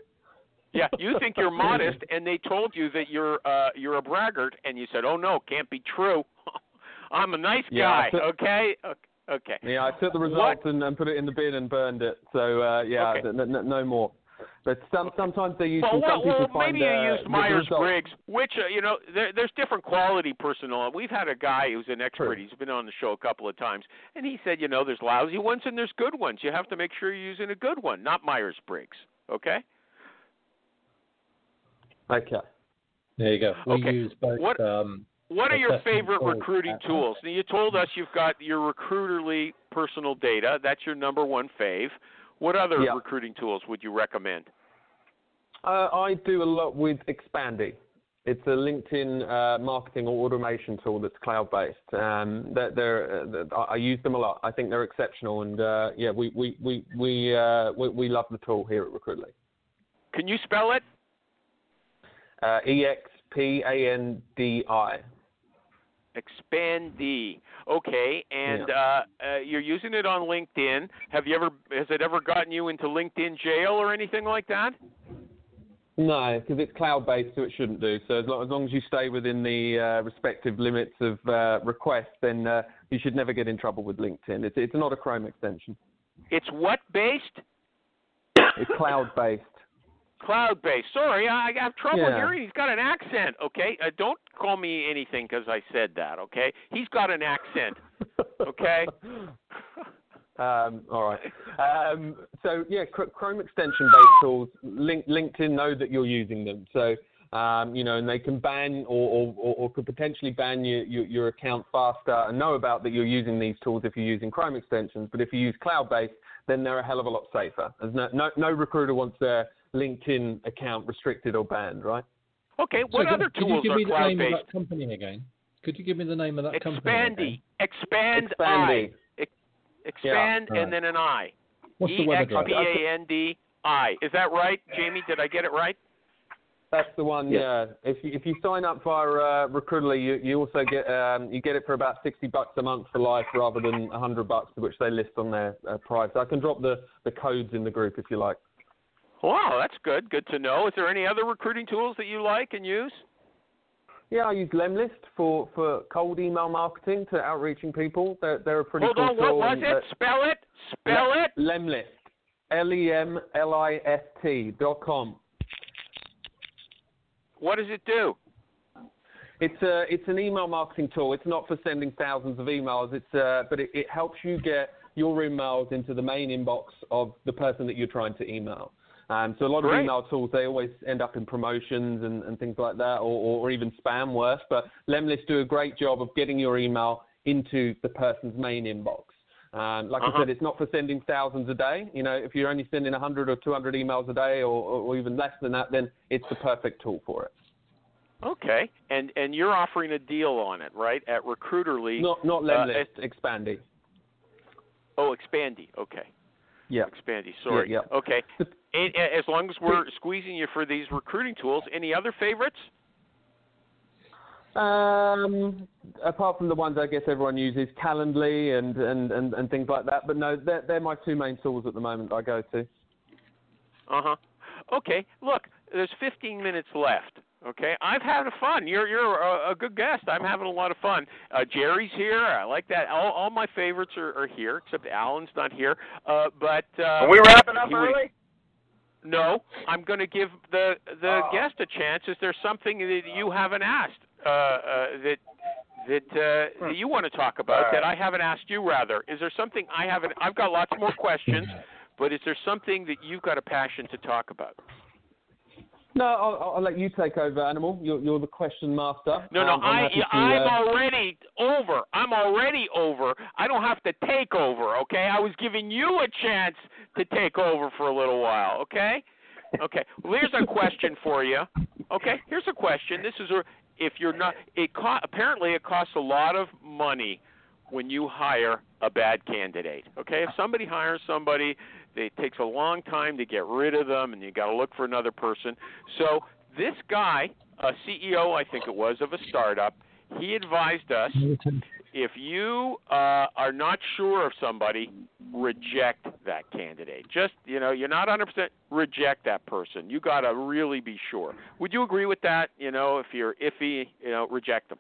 Yeah, you think you're modest, and they told you that you're uh, you're a braggart, and you said, "Oh no, can't be true. I'm a nice Yeah, guy." okay, O- okay. Yeah, I took the results and, and put it in the bin and burned it. So uh, yeah, Okay. n- n- no more. But some sometimes they use Well, some well, people well find maybe you uh, used the Myers Briggs, which uh, you know there, there's different quality personnel. We've had a guy who's an expert. He's been on the show a couple of times, and he said, you know, there's lousy ones and there's good ones. You have to make sure you're using a good one, not Myers Briggs. Okay. Okay. There you go. We Okay. use both. What- Um, What are your favorite recruiting tools? Now, you told us you've got your Recruiterly personal data. That's your number one fave. What other Yeah. recruiting tools would you recommend? Uh, I do a lot with Expandi. It's a LinkedIn uh, marketing or automation tool that's cloud-based. Um, they're, they're, uh, I use them a lot. I think they're exceptional, and uh, yeah, we we we we, uh, we we love the tool here at Recruiterly. Can you spell it? Uh, E X P A N D I. Expandi. Okay, and uh, uh, you're using it on LinkedIn. Have you ever? Has it ever gotten you into LinkedIn jail or anything like that? No, because it's cloud-based, so it shouldn't do. So as long as, long as you stay within the uh, respective limits of uh, requests, then uh, you should never get in trouble with LinkedIn. It's, it's not a Chrome extension. It's what based? It's cloud-based. Cloud based. Sorry, I, I have trouble Yeah. hearing. He's got an accent. Okay, uh, don't call me anything because I said that. Okay, he's got an accent. Okay. Um, all right. Um, so yeah, Chrome extension-based tools. Link, LinkedIn know that you're using them, so um, you know, and they can ban or, or, or, or could potentially ban your, your, your account faster and know about that you're using these tools if you're using Chrome extensions. But if you use cloud-based, then they're a hell of a lot safer. As no, no, no recruiter wants their LinkedIn account restricted or banned, right? Okay. what so What could, other could you give are me the cloud name of based? that company again? Could you give me the name of that company? Expandi. again? Expand Expandi. I. Expand Yeah. and then an I. What's the E web X address? P A N D I. Is that right, Jamie? Did I get it right? That's the one. Yeah. If you, if you sign up via uh, Recruiterly, you, you also get um, you get it for about sixty bucks a month for life, rather than hundred bucks, which they list on their uh, price. I can drop the, the codes in the group if you like. Wow, that's good. Good to know. Is there any other recruiting tools that you like and use? Yeah, I use Lemlist for, for cold email marketing to outreaching people. They're, they're a pretty Hold cool on. What was it? uh, Spell it. Spell it. Lemlist. L E M L I S T dot com. What does it do? It's a it's an email marketing tool. It's not for sending thousands of emails. It's uh, but it, it helps you get your emails into the main inbox of the person that you're trying to email. Um, so a lot Great. of email tools they always end up in promotions and, and things like that, or, or even spam worse. But Lemlist do a great job of getting your email into the person's main inbox. Um, like Uh-huh. I said, it's not for sending thousands a day. You know, if you're only sending 100 or 200 emails a day, or, or even less than that, then it's the perfect tool for it. Okay, and and you're offering a deal on it, right? At Recruiterly. Not not uh, Lemlist, Expandi. Oh, Expandi. Okay. Yeah. Expandi. Sorry. Yeah, yeah. Okay. And as long as we're squeezing you for these recruiting tools, any other favorites? Um, apart from the ones I guess everyone uses, Calendly and, and, and, and things like that. But no, they're, they're my two main tools at the moment I go to. Uh huh. Okay. Look, there's 15 minutes left. Okay, I've had fun. You're you're a, a good guest. I'm having a lot of fun. Uh, Jerry's here. I like that. All, all my favorites are, are here, except Alan's not here. Uh, but uh, Are we wrapping up he would- early? No, I'm going to give the the Oh. guest a chance. Is there something that you haven't asked uh, uh, that that, uh, that you want to talk about All that. I haven't asked you? Rather, is there something I haven't? I've got lots more questions, but is there something that you've got a passion to talk about? No, I'll, I'll- I'll let you take over, Animal. You're, you're the question master. No, no, Um, I'm I happy to, I'm uh, already over. I'm already over. I don't have to take over, okay? I was giving you a chance to take over for a little while, okay? Okay. Well, here's a question for you. Okay, here's a question. This is a if you're not it co- apparently it costs a lot of money when you hire a bad candidate. Okay? If somebody hires somebody, it takes a long time to get rid of them and you got to look for another person. So, this guy, a CEO I think it was of a startup, he advised us if you uh, are not sure of somebody, reject that candidate. Just you know, you're not 100% reject that person. You got to really be sure. Would you agree with that? You know, if you're iffy, you know, reject them.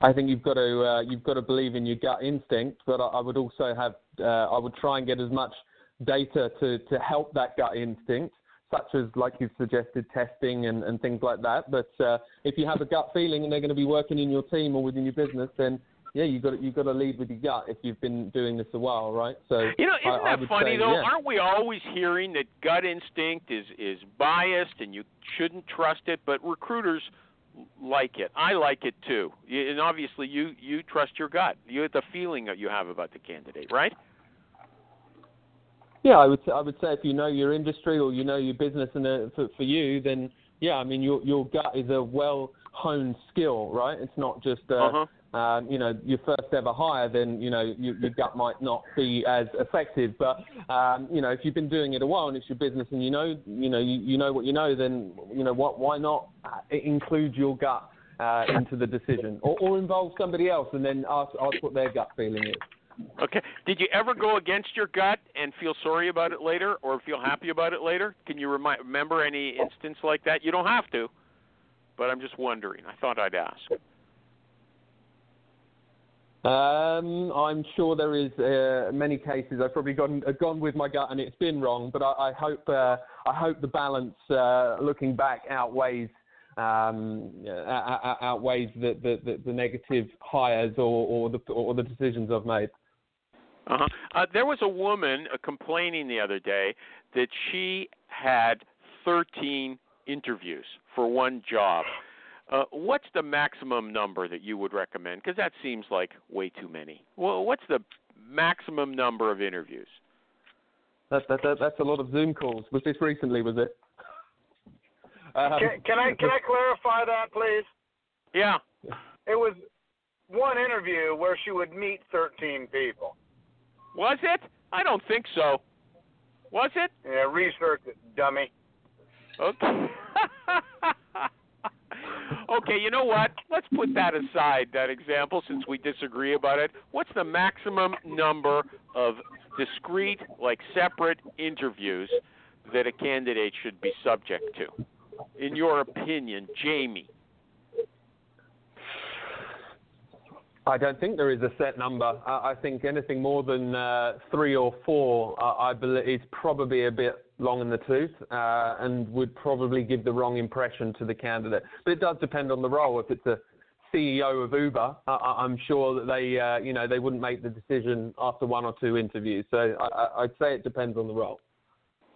I think you've got to uh, you've got to believe in your gut instinct, but I, I would also have uh, I would try and get as much data to, to help that gut instinct, such as like you've suggested testing and, and things like that. But uh, if you have a gut feeling and they're going to be working in your team or within your business, then yeah, you've got to, you've got to lead with your gut if you've been doing this a while, right? So You know, isn't I that would funny say, though? yeah. Aren't we always hearing that gut instinct is is biased and you shouldn't trust it? But recruiters like it. I like it too. And obviously, you you trust your gut. You have the feeling that you have about the candidate, right? Yeah, I would I would say if you know your industry or you know your business, and uh, for, for you, then yeah, I mean your your gut is a well honed skill, right? It's not just uh, Uh-huh. um, you know your first ever hire, then you know your, your gut might not be as effective. But um, you know if you've been doing it a while and it's your business and you know you know you, you know what you know, then you know what why not uh, include your gut uh, into the decision or, or involve somebody else and then ask ask what their gut feeling is. Okay. Did you ever go against your gut and feel sorry about it later, or feel happy about it later? Can you remi- remember any instance like that? You don't have to, but I'm just wondering. I thought I'd ask. Um, I'm sure there is uh, many cases. I've probably gone uh, gone with my gut and it's been wrong, but I, I hope uh, I hope the balance uh, looking back outweighs um, uh, uh, outweighs the, the, the, the negative hires or, or the or the decisions I've made. Uh-huh. Uh There was a woman uh, complaining the other day that she had 13 interviews for one job. Uh, what's the maximum number that you would recommend? Because that seems like way too many. Well, what's the maximum number of interviews? That, that, that, that's a lot of Zoom calls. Was this recently? Was it? Um, Can, can I can I clarify that, please? Yeah. It was one interview where she would meet 13 people. Was it? I don't think so. Was it? Yeah, research it, dummy. Okay. okay, you know what? Let's put that aside, that example, since we disagree about it. What's the maximum number of discrete, like separate interviews that a candidate should be subject to? In your opinion, Jamie? I don't think there is a set number. I, I think anything more than uh, three or four, uh, I believe, is probably a bit long in the tooth uh, and would probably give the wrong impression to the candidate. But it does depend on the role. If it's a CEO of Uber, I, I- I'm sure that they, uh, you know, they wouldn't make the decision after one or two interviews. So I, I, I'd say it depends on the role.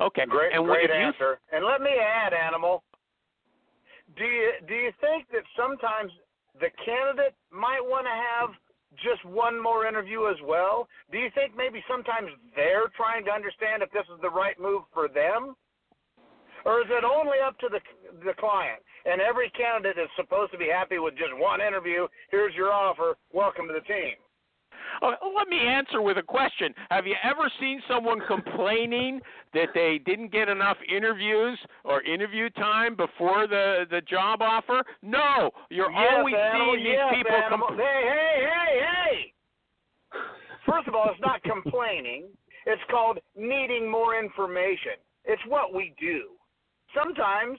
Okay. Great, and great if you- answer. And let me add, Animal. Do you do you think that sometimes the candidate might want to have just one more interview as well? Do you think maybe sometimes they're trying to understand if this is the right move for them? Or is it only up to the the client? And every candidate is supposed to be happy with just one interview. Here's your offer. Welcome to the team. Oh, let me answer with a question. Have you ever seen someone complaining that they didn't get enough interviews or interview time before the the job offer? No, you're yes, always animal, seeing these people. animal. Compl- hey, hey, hey, hey! First of all, it's not complaining. It's called needing more information. It's what we do. Sometimes,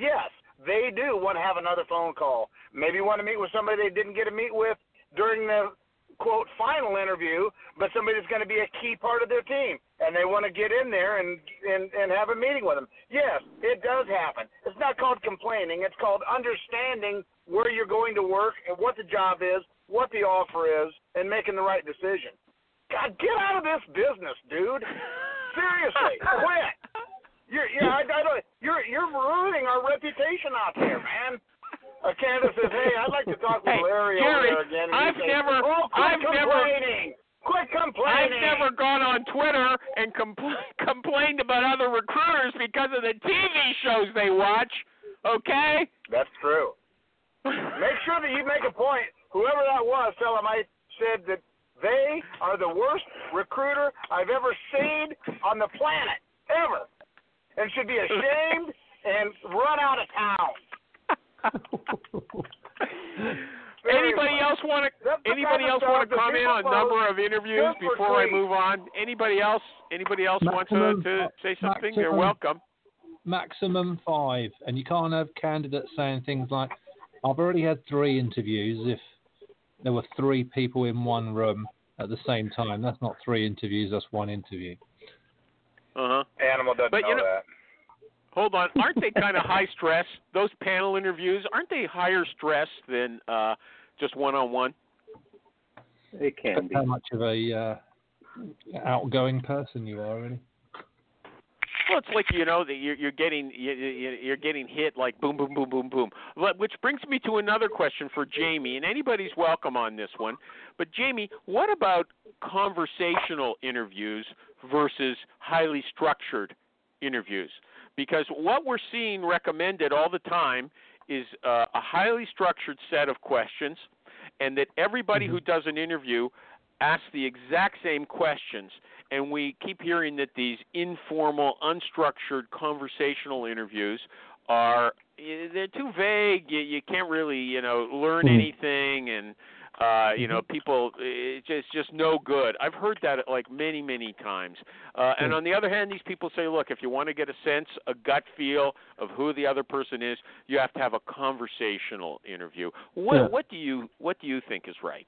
yes, they do want to have another phone call. Maybe want to meet with somebody they didn't get to meet with during the quote final interview, but somebody that's going to be a key part of their team, and they want to get in there and and and have a meeting with them. Yes, it does happen. It's not called complaining. It's called understanding where you're going to work and what the job is, what the offer is, and making the right decision. God, get out of this business, dude. Seriously, quit. You're, yeah, I, I don't. You're you're ruining our reputation out there, man. Uh, a candidate says, "Hey, I'd like to talk with Hey, Larry Jerry, over there again." And I've you say, never- Oh, quit I've never- Quit complaining. I've never gone on Twitter and compl- complained about other recruiters because of the TV shows they watch. Okay. That's true. Make sure that you make a point. Whoever that was, tell them I said that they are the worst recruiter I've ever seen on the planet, ever, and should be ashamed and run out of town. Anybody else want to? That's the Anybody else want to comment on post number of interviews before I move on? Anybody else? Anybody else want to, to say something? You're welcome. Maximum five, and you can't have candidates saying things like, "I've already had three interviews." If there were three people in one room at the same time, that's not three interviews. That's one interview. Uh huh. Animal doesn't But know, you know- that. Hold on. Aren't they kind of high stress? Those panel interviews aren't they higher stress than uh, just one on one? It can be. How much of a uh, outgoing person you are, really. Well, it's like you know that you're, you're getting you- you- you're getting hit like boom, boom, boom, boom, boom. But- Which brings me to another question for Jamie, and anybody's welcome on this one. But Jamie, what about conversational interviews versus highly structured interviews? Because what we're seeing recommended all the time is uh, a highly structured set of questions, and that everybody who does an interview asks the exact same questions. And we keep hearing that these informal, unstructured conversational interviews are eh, they're too vague. You, you can't really, you know, learn Hmm. anything, and uh, you know, people it's just just no good. I've heard that like many, many times. Uh, and Hmm. on the other hand, these people say, look, if you want to get a sense, a gut feel of who the other person is, you have to have a conversational interview. What Yeah. what do you what do you think is right?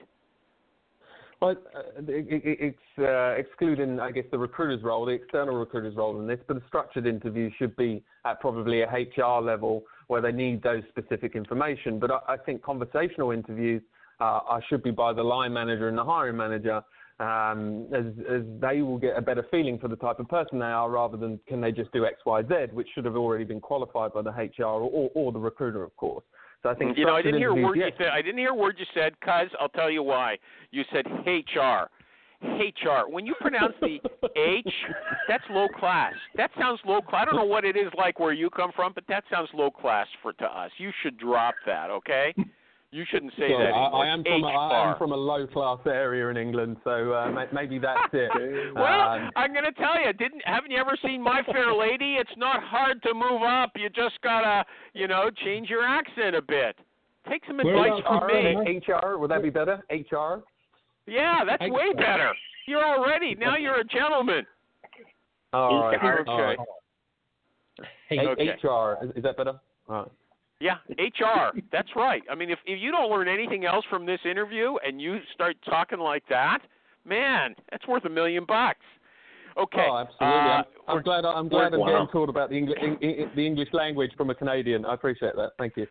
Well, uh, it, it, it's uh, excluding, I guess, the recruiter's role, the external recruiter's role in this, but a structured interview should be at probably a HR level where they need those specific information. But I, I think conversational interviews uh, are, should be by the line manager and the hiring manager, um, as, as they will get a better feeling for the type of person they are rather than can they just do X, Y, Z, which should have already been qualified by the HR or, or the recruiter, of course. So I think you know, I didn't hear a word yes. you said. I didn't hear a word you said, cuz I'll tell you why. You said HR. HR. When you pronounce the H, that's low class. That sounds low class. I don't know what it is like where you come from, but that sounds low class for to us. You should drop that, okay? You shouldn't say Sorry, that I, I, am from a, am from a low class area in England, so uh, maybe that's it. well, Um, I'm going to tell you, didn't haven't you ever seen My Fair Lady? It's not hard to move up. You just gotta, you know, change your accent a bit. Take some advice from me. HR, HR, would that be better? HR? Yeah, that's way better. You're already now. You're a gentleman. All right. Okay. All right. Hey, A- okay. HR, is, is that better? All right. Yeah, HR. That's right. I mean, if if you don't learn anything else from this interview and you start talking like that, man, that's worth a million bucks. Okay. Oh, absolutely. I'm, Uh, I'm glad. I'm glad I'm getting taught about the English, the English language from a Canadian. I appreciate that. Thank you.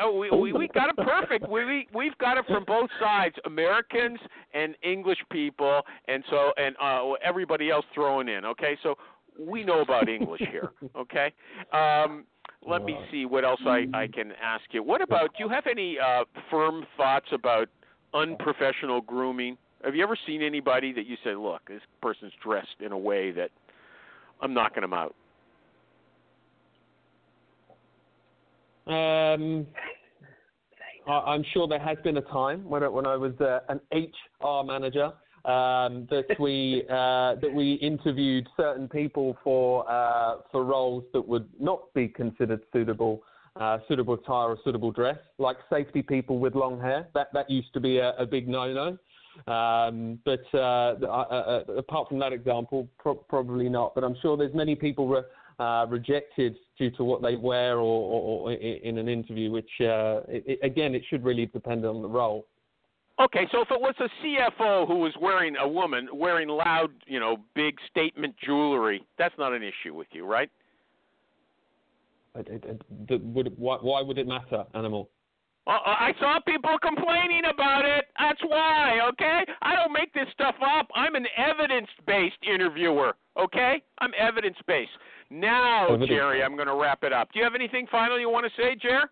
Oh, we, we we got it perfect. We we we've got it from both sides, Americans and English people, and so and uh, everybody else thrown in. Okay, so we know about English here. Okay. Um, let me see what else I I can ask you. What about? Do you have any uh, firm thoughts about unprofessional grooming? Have you ever seen anybody that you say, "Look, this person's dressed in a way that I'm knocking them out"? Um, I, I'm sure there has been a time when I, when I was uh, an HR manager um, that we uh, that we interviewed certain people for uh, for roles that would not be considered suitable. Uh, suitable attire or suitable dress, like safety people with long hair. That that used to be a, a big no-no. Um, but uh, uh, uh, apart from that example, pro- probably not. But I'm sure there's many people re- uh, rejected due to what they wear or, or, or in an interview, which uh, it, again, it should really depend on the role. Okay, so if it was a CFO who was wearing a woman wearing loud, you know, big statement jewelry, that's not an issue with you, right? It, it, it, would, why, why would it matter, animal? Uh, I saw people complaining about it. That's why, okay? I don't make this stuff up. I'm an evidence based interviewer, okay? I'm evidence based. Now, Jerry, I'm going to wrap it up. Do you have anything final you want to say, Jerry?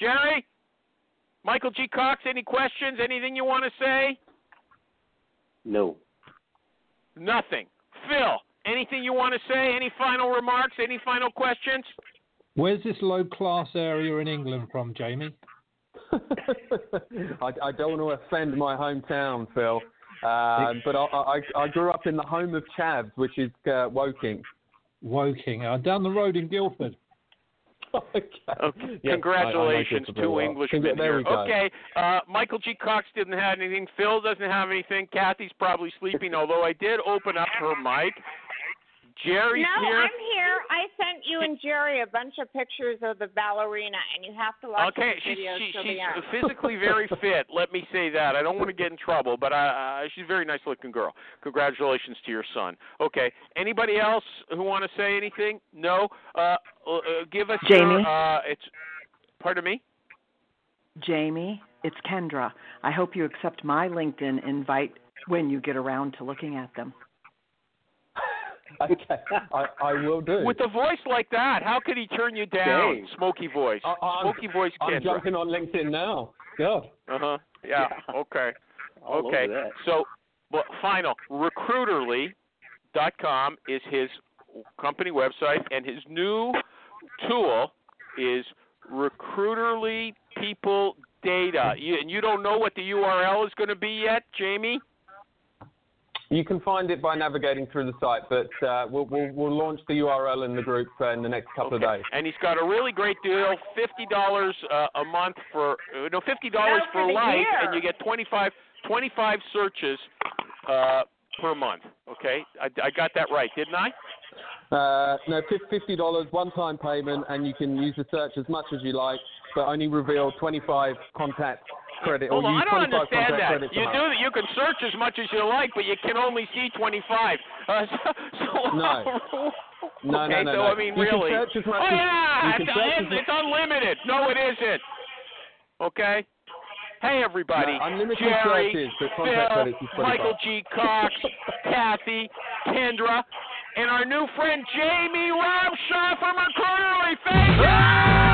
Jerry? Michael G. Cox, any questions? Anything you want to say? No. Nothing. Phil, anything you want to say? Any final remarks? Any final questions? Where's this low class area in England from, Jamie? I, I, don't want to offend my hometown, Phil, uh, but I, I, I, grew up in the home of Chavs, which is uh, Woking. Woking, uh, down the road in Guildford. okay. Yes, Congratulations, two well. Englishmen here. Okay, uh, Michael G. Cox didn't have anything. Phil doesn't have anything. Kathy's probably sleeping, although I did open up her mic. Jerry's no, here. I'm here. I sent you and Jerry a bunch of pictures of the ballerina, and you have to watch okay, the videos she's, till she's the end. physically very fit. Let me say that. I don't want to get in trouble, but uh, she's a very nice looking girl. Congratulations to your son. Okay. Anybody else who want to say anything? No. Uh, uh, give us Jamie. Your, uh, it's. Pardon me. Jamie, it's Kendra. I hope you accept my LinkedIn invite when you get around to looking at them. okay, I, I will do. With a voice like that, how could he turn you down? Dave. Smoky voice. Smoky voice, Kendra. I'm jumping on LinkedIn now. God. Uh huh. Yeah. Yeah. Okay. All okay. So, well, final. Recruiterly.com is his company website, and his new tool is Recruiterly People Data. You, and you don't know what the URL is going to be yet, Jamie? You can find it by navigating through the site, but uh, we'll, we'll, we'll, launch the URL in the group uh, in the next couple okay. of days. And he's got a really great deal: fifty dollars uh, a month for uh, no fifty dollars No, for the life, year. and you get 25, 25 searches uh, per month. Okay, I, I got that right, didn't I? Uh, no, fifty dollars one-time payment, and you can use the search as much as you like, but only reveal twenty-five contact credit Hold or on, use I don't understand that. You do. You can search as much as you like, but you can only see 25. Uh, so, so No. No, okay, no, no, so no. I mean, You really? search as much oh as- yeah, you can it's, it's, unlimited. No, it isn't. Okay. Hey everybody, No, Jerry, Phil, credits is 25. Michael G. Cox, Kathy, Kendra, and our new friend Jamie Robshaw from Recruiterly. Thank